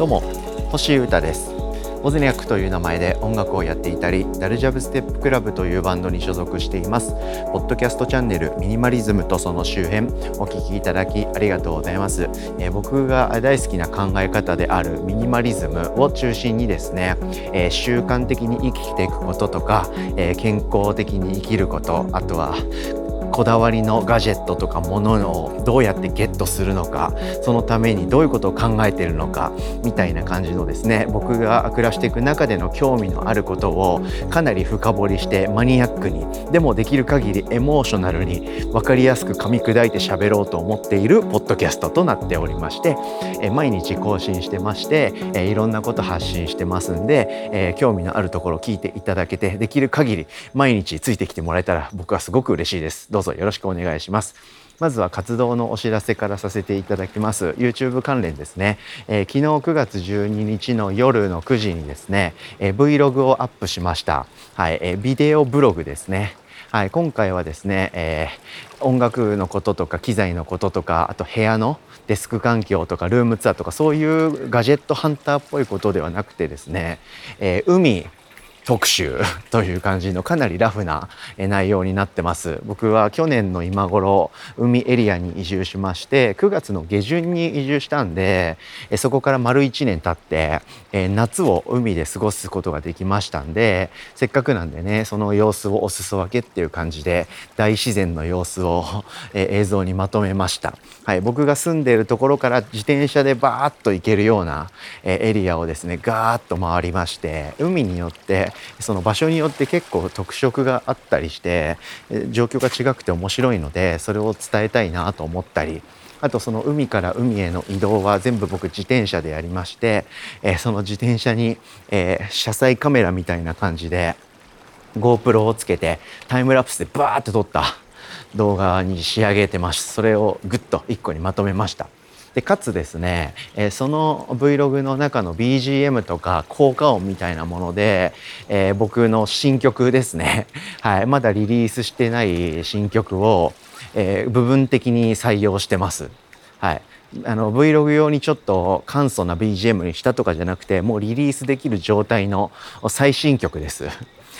どうも星優太です。オズニャックという名前で音楽をやっていたりダルジャブステップクラブというバンドに所属しています。ポッドキャストチャンネルミニマリズムとその周辺お聞きいただきありがとうございます、えー、僕が大好きな考え方であるミニマリズムを中心にですね、えー、習慣的に生きていくこととか、えー、健康的に生きることあとはこだわりのガジェットとかものをどうやってゲットするのかそのためにどういうことを考えてるのかみたいな感じのですね僕が暮らしていく中での興味のあることをかなり深掘りしてマニアックにでもできる限りエモーショナルに分かりやすく噛み砕いて喋ろうと思っているポッドキャストとなっておりまして毎日更新してましていろんなこと発信してますんで興味のあるところを聞いていただけてできる限り毎日ついてきてもらえたら僕はすごく嬉しいです。どうぞよろしくお願いします。まずは活動のお知らせからさせていただきます。YouTube 関連ですね。えー、昨日9月12日の夜の9時にですね、えー、Vlog をアップしました。はい、えー、ビデオブログですね。はい、今回はですね、えー、音楽のこととか機材のこととかあと部屋のデスク環境とかルームツアーとかそういうガジェットハンターっぽいことではなくてですね、えー、海特集 という感じのかなりラフな内容になってます。僕は去年の今頃海エリアに移住しまして9月の下旬に移住したんでそこから丸1年経って夏を海で過ごすことができましたんでせっかくなんでねその様子をお裾分けっていう感じで大自然の様子を映像にまとめました、はい、僕が住んでいるところから自転車でバーッと行けるようなエリアをですねガーッと回りまして海によってその場所によって結構特色があったりして状況が違くて面白いのでそれを伝えたいなと思ったりあとその海から海への移動は全部僕自転車でやりまして、え、その自転車に、え、車載カメラみたいな感じで GoPro をつけてタイムラプスでバーって撮った動画に仕上げてます。それをグッと1個にまとめました。でかつですね、えー、その Vlog の中の BGM とか効果音みたいなもので、えー、僕の新曲ですね、はい、まだリリースしてない新曲を、えー、部分的に採用してます。はい、あの Vlog 用にちょっと簡素な BGM にしたとかじゃなくてもうリリースできる状態の最新曲です。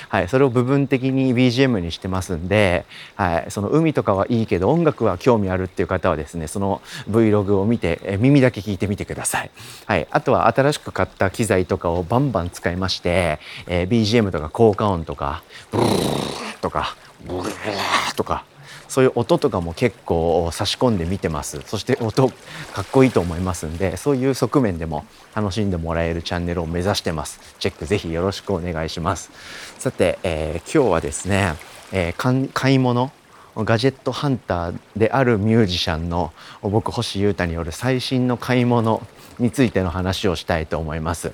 はい、それを部分的に BGM にしてますんで、はい、その海とかはいいけど音楽は興味あるっていう方はですねその Vlog を見て、え耳だけ聞いてみてください、はい、あとは新しく買った機材とかをバンバン使いまして、え、BGM とか効果音とかブルーとかブルーとかそういう音とかも結構差し込んで見てます。そして音かっこいいと思いますんでそういう側面でも楽しんでもらえるチャンネルを目指してます。チェックぜひよろしくお願いします。さて、えー、今日はですね、えー、買い物ガジェットハンターであるミュージシャンの僕星優太による最新の買い物についての話をしたいと思います。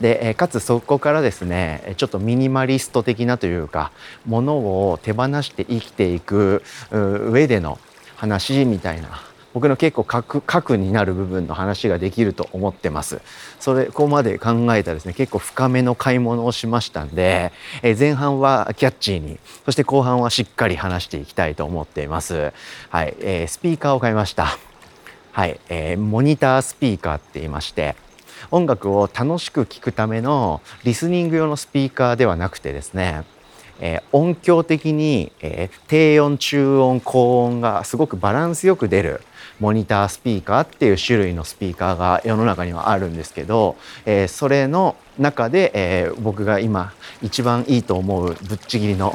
でかつそこからですねちょっとミニマリスト的なというかものを手放して生きていく上での話みたいな僕の結構核核になる部分の話ができると思ってます。それここまで考えたですね結構深めの買い物をしましたんで、え前半はキャッチーにそして後半はしっかり話していきたいと思っています。はい、えー、スピーカーを買いました。はい、えー、モニタースピーカーって言いまして音楽を楽しく聴くためのリスニング用のスピーカーではなくてですねえー、音響的に、えー、低音中音高音がすごくバランスよく出るモニタースピーカーっていう種類のスピーカーが世の中にはあるんですけど、えー、それの中で、えー、僕が今一番いいと思うぶっちぎりの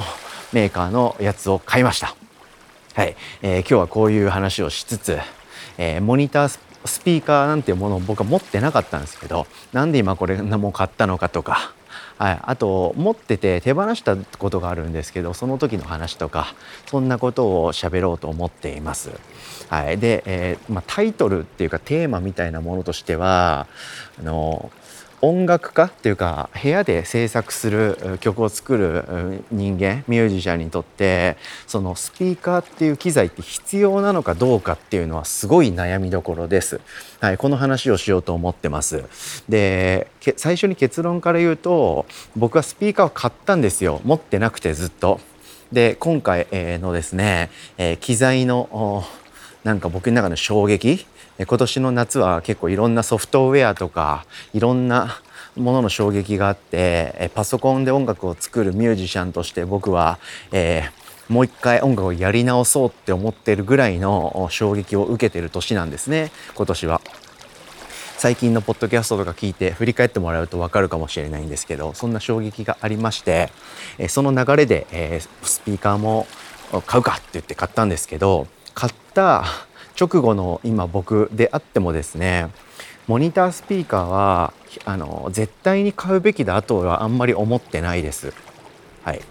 メーカーのやつを買いました。はい、えー、今日はこういう話をしつつ、えー、モニタースピーカーなんていうものを僕は持ってなかったんですけどなんで今これも買ったのかとかはい、あと持ってて手放したことがあるんですけどその時の話とかそんなことを喋ろうと思っています。はい、で、えー、まあ、タイトルっていうかテーマみたいなものとしてはあの音楽家っていうか部屋で制作する曲を作る人間ミュージシャンにとってそのスピーカーっていう機材って必要なのかどうかっていうのはすごい悩みどころです。はい、この話をしようと思ってます。で最初に結論から言うと僕はスピーカーを買ったんですよ持ってなくてずっと。で今回のですね機材のなんか僕の中の衝撃？今年の夏は結構いろんなソフトウェアとかいろんなものの衝撃があってパソコンで音楽を作るミュージシャンとして僕は、えー、もう一回音楽をやり直そうって思ってるぐらいの衝撃を受けてる年なんですね今年は。最近のポッドキャストとか聞いて振り返ってもらうと分かるかもしれないんですけどそんな衝撃がありましてその流れでスピーカーも買うかって言って買ったんですけど買った直後の今僕であってもですねモニタースピーカーはあの絶対に買うべきだとはあんまり思ってないです。はい、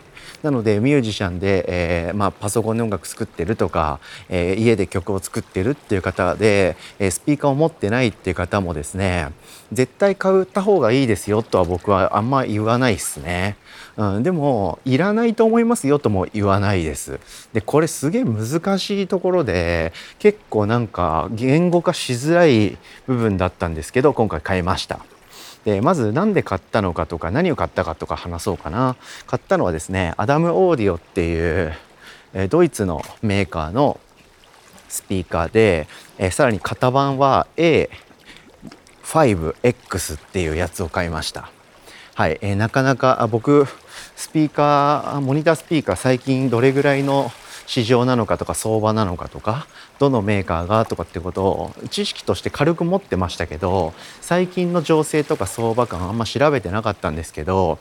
なのでミュージシャンで、えー、まあ、パソコンで音楽作ってるとか、えー、家で曲を作ってるっていう方で、え、スピーカーを持ってないっていう方もですね絶対買った方がいいですよとは僕はあんま言わないですね。うん、でもいらないと思いますよとも言わないです。でこれすげえ難しいところで結構なんか言語化しづらい部分だったんですけど今回買いました。でまず何で買ったのかとか何を買ったかとか話そうかな。買ったのはですねアダムオーディオっていうドイツのメーカーのスピーカーで、えさらに型番は A5X っていうやつを買いました。はい、え、なかなか僕スピーカーモニタースピーカー最近どれぐらいの市場なのかとか相場なのかとかどのメーカーがとかってことを知識として軽く持ってましたけど最近の情勢とか相場感あんま調べてなかったんですけど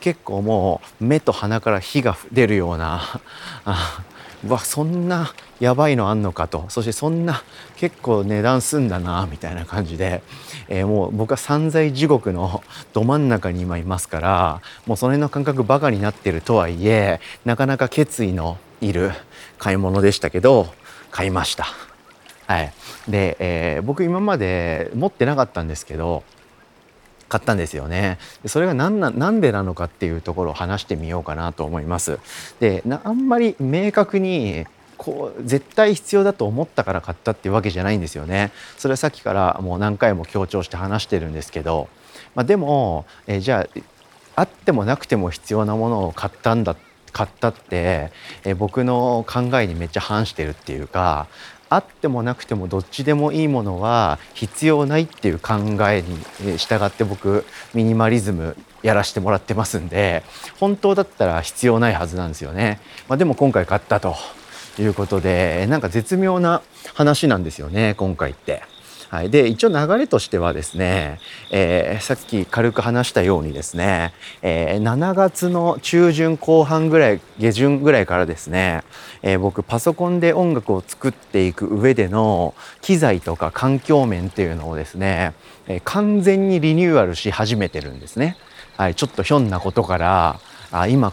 結構もう目と鼻から火が出るような うわそんなやばいのあんのかと。そしてそんな結構値段すんだなみたいな感じで、えー、もう僕は散財地獄のど真ん中に今いますからもうその辺の感覚バカになってるとはいえなかなか決意のいる買い物でしたけど買いました。はい、で、えー、僕今まで持ってなかったんですけど買ったんですよね。それが何ななんでなのかっていうところを話してみようかなと思います。であんまり明確にこう絶対必要だと思ったから買ったっていうわけじゃないんですよね。それはさっきからもう何回も強調して話してるんですけど、まあ、でも、えじゃああってもなくても必要なものを買ったんだって買ったって、え僕の考えにめっちゃ反してるっていうかあってもなくてもどっちでもいいものは必要ないっていう考えに従って僕ミニマリズムやらしてもらってますんで本当だったら必要ないはずなんですよね。まあ、でも今回買ったということでなんか絶妙な話なんですよね今回って。はい、で一応流れとしてはですね、えー、さっき軽く話したようにですね、えー、7月の中旬後半ぐらい下旬ぐらいからですね、えー、僕パソコンで音楽を作っていく上での機材とか環境面っていうのをですね、え完全にリニューアルし始めてるんですね。はい、ちょっとひょんなことからあ今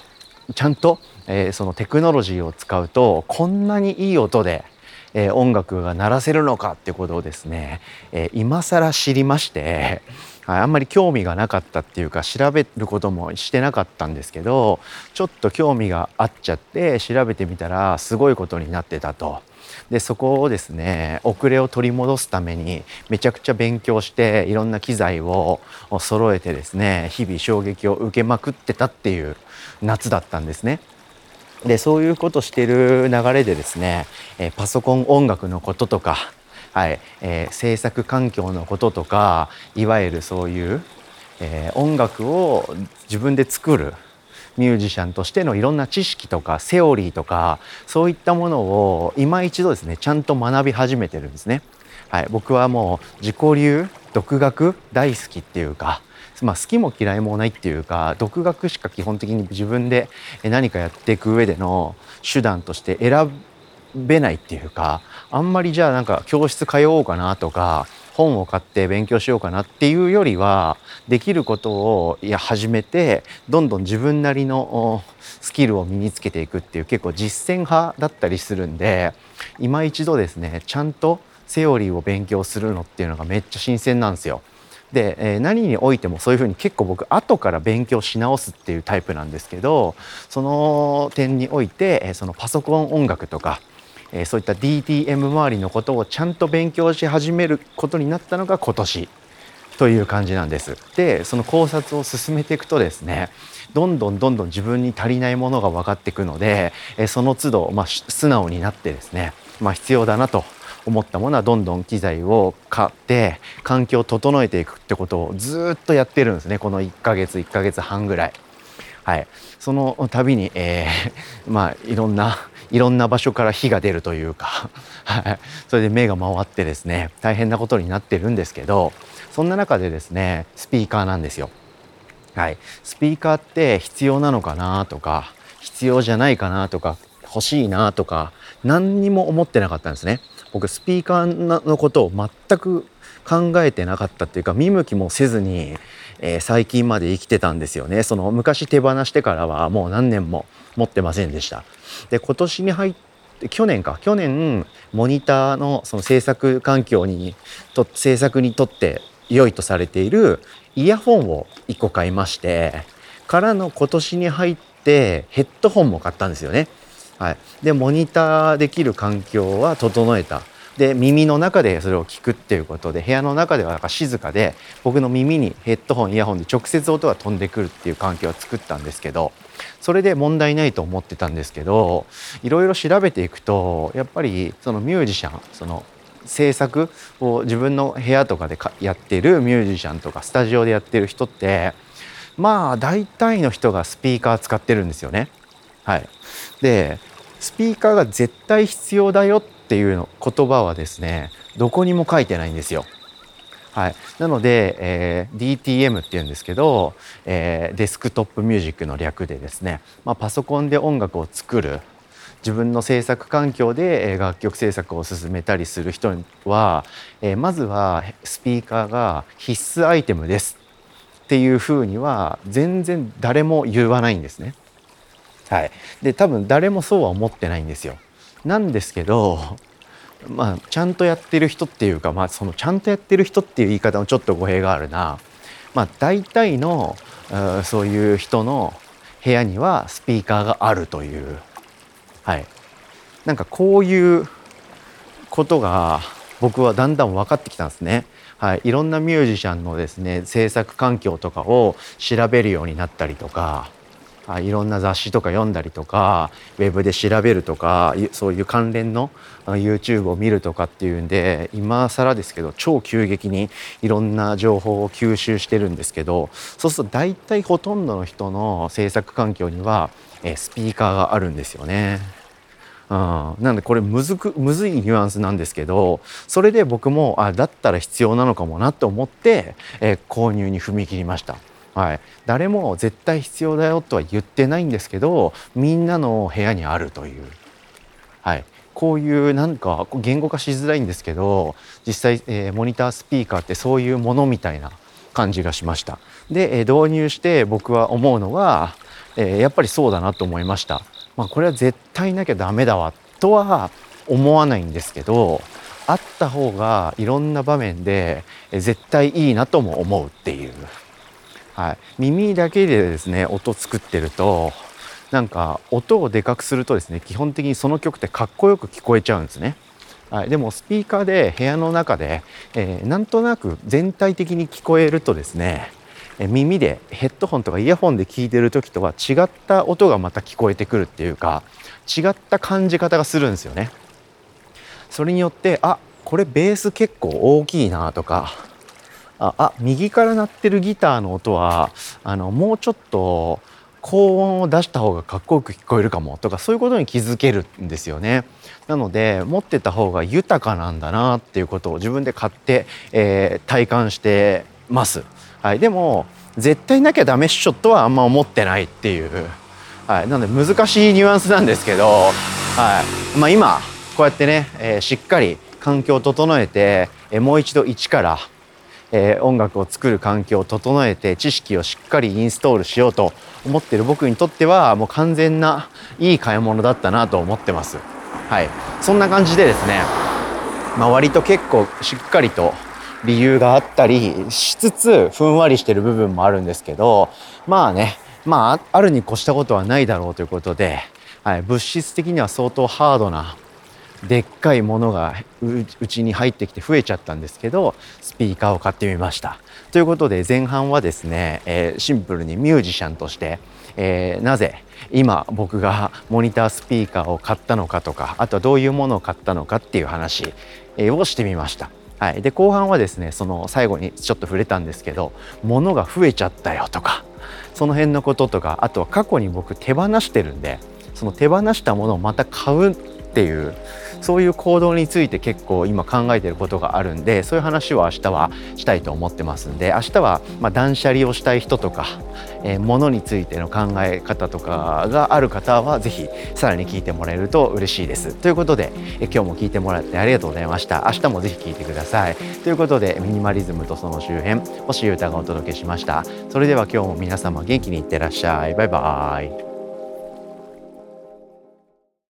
ちゃんと、えー、そのテクノロジーを使うとこんなにいい音で、えー、音楽が鳴らせるのかってことをですね、えー、今更知りまして、はい、あんまり興味がなかったっていうか調べることもしてなかったんですけどちょっと興味があっちゃって調べてみたらすごいことになってたと。でそこをですね遅れを取り戻すためにめちゃくちゃ勉強していろんな機材を揃えてですね日々衝撃を受けまくってたっていう夏だったんですね。でそういうことしてる流れでですね、えパソコン音楽のこととか、はいえー、制作環境のこととかいわゆるそういう、えー、音楽を自分で作るミュージシャンとしてのいろんな知識とかセオリーとかそういったものを今一度ですねちゃんと学び始めてるんですね。はい、僕はもう自己流独学大好きっていうかまあ、好きも嫌いもないっていうか独学しか基本的に自分で何かやっていく上での手段として選べないっていうかあんまりじゃあなんか教室通おうかなとか本を買って勉強しようかなっていうよりはできることをいや始めてどんどん自分なりのスキルを身につけていくっていう結構実践派だったりするんで今一度ですねちゃんとセオリーを勉強するのっていうのがめっちゃ新鮮なんですよ。で、え、何においてもそういうふうに結構僕後から勉強し直すっていうタイプなんですけどその点において、え、そのパソコン音楽とか、え、そういった DTM 周りのことをちゃんと勉強し始めることになったのが今年という感じなんです。でその考察を進めていくとですねどんどんどんどん自分に足りないものが分かっていくので、えその都度、まあ、素直になってですね、まあ、必要だなと思ったものはどんどん機材を買って環境を整えていくってことをずっとやってるんですねこの1ヶ月1ヶ月半ぐらい。はい、その度に、えー、まあいろんな いろんな場所から火が出るというか、はい、それで目が回ってですね大変なことになってるんですけどそんな中でですねスピーカーなんですよ。はい、スピーカーって必要なのかなとか必要じゃないかなとか欲しいなとか何にも思ってなかったんですね。僕スピーカーのことを全く考えてなかったっていうか見向きもせずに、えー、最近まで生きてたんですよねその昔手放してからはもう何年も持ってませんでしたで今年に入って去年か去年モニターのその制作環境にと制作にとって良いとされているイヤホンを1個買いましてからの今年に入ってヘッドホンも買ったんですよね。はい、でモニターできる環境は整えた。で耳の中でそれを聞くっていうことで部屋の中ではなんか静かで僕の耳にヘッドホンイヤホンで直接音が飛んでくるっていう環境を作ったんですけどそれで問題ないと思ってたんですけどいろいろ調べていくとやっぱりそのミュージシャンその制作を自分の部屋とかでやってるミュージシャンとかスタジオでやってる人ってまあ大体の人がスピーカー使ってるんですよね。はい、でスピーカーが絶対必要だよっていうの言葉はですねどこにも書いてないんですよ。はい、なので、えー、DTM っていうんですけど、えー、デスクトップミュージックの略でですね、まあ、パソコンで音楽を作る自分の制作環境で楽曲制作を進めたりする人は、えー、まずはスピーカーが必須アイテムですっていうふうには全然誰も言わないんですね。はい、で多分誰もそうは思ってないんですよ。なんですけどまあちゃんとやってる人っていうか、まあ、そのちゃんとやってる人っていう言い方もちょっと語弊があるな。まあ、大体のそういう人の部屋にはスピーカーがあるという、はい、なんかこういうことが僕はだんだん分かってきたんですね。はい、いろんなミュージシャンのですね制作環境とかを調べるようになったりとかいろんな雑誌とか読んだりとかウェブで調べるとかそういう関連の YouTube を見るとかっていうんで今更ですけど超急激にいろんな情報を吸収してるんですけどそうすると大体ほとんどの人の制作環境にはスピーカーがあるんですよね。うん、なのでこれむずくむずいニュアンスなんですけどそれで僕もあだったら必要なのかもなと思って、え購入に踏み切りました。はい、誰も絶対必要だよとは言ってないんですけどみんなの部屋にあるという、はい、こういうなんか言語化しづらいんですけど実際、えー、モニタースピーカーってそういうものみたいな感じがしました。で、えー、導入して僕は思うのは、えー、やっぱりそうだなと思いました。まあ、これは絶対なきゃダメだわとは思わないんですけどあった方がいろんな場面で絶対いいなとも思うっていう。はい、耳だけでですね音作ってるとなんか音をでかくするとですね基本的にその曲ってかっこよく聞こえちゃうんですね。はい、でもスピーカーで部屋の中で、えー、なんとなく全体的に聞こえるとですね、耳でヘッドホンとかイヤホンで聞いてる時とは違った音がまた聞こえてくるっていうか違った感じ方がするんですよね。それによってあこれベース結構大きいなとかああ右から鳴ってるギターの音はあのもうちょっと高音を出した方がかっこよく聞こえるかもとかそういうことに気づけるんですよね。なので持ってた方が豊かなんだなっていうことを自分で買って、えー、体感してます。はい、でも絶対なきゃダメっしょとはあんま思ってないっていう、はい、なので難しいニュアンスなんですけど、はいまあ、今こうやってね、えー、しっかり環境を整えて、えー、もう一度一からえー、音楽を作る環境を整えて知識をしっかりインストールしようと思ってる僕にとってはもう完全ないい買い物だったなと思ってます。はい、そんな感じでですね、まあ、割と結構しっかりと理由があったりしつつふんわりしてる部分もあるんですけどまあねまああるに越したことはないだろうということで、はい、物質的には相当ハードなでっかいものがうちに入ってきて増えちゃったんですけどスピーカーを買ってみましたということで前半はですね、えー、シンプルにミュージシャンとして、えー、なぜ今僕がモニタースピーカーを買ったのかとかあとはどういうものを買ったのかっていう話をしてみました。はい、で後半はですねその最後にちょっと触れたんですけど物が増えちゃったよとかその辺のこととかあとは過去に僕手放してるんでその手放したものをまた買うっていうそういう行動について結構今考えてることがあるんでそういう話を明日はしたいと思ってますんで明日はま断捨離をしたい人とか、えー、物についての考え方とかがある方は是非さらに聞いてもらえると嬉しいです。ということで、え今日も聞いてもらってありがとうございました。明日も是非聞いてください。ということでミニマリズムとその周辺星優太がお届けしました。それでは今日も皆様元気にいってらっしゃい。バイバーイ。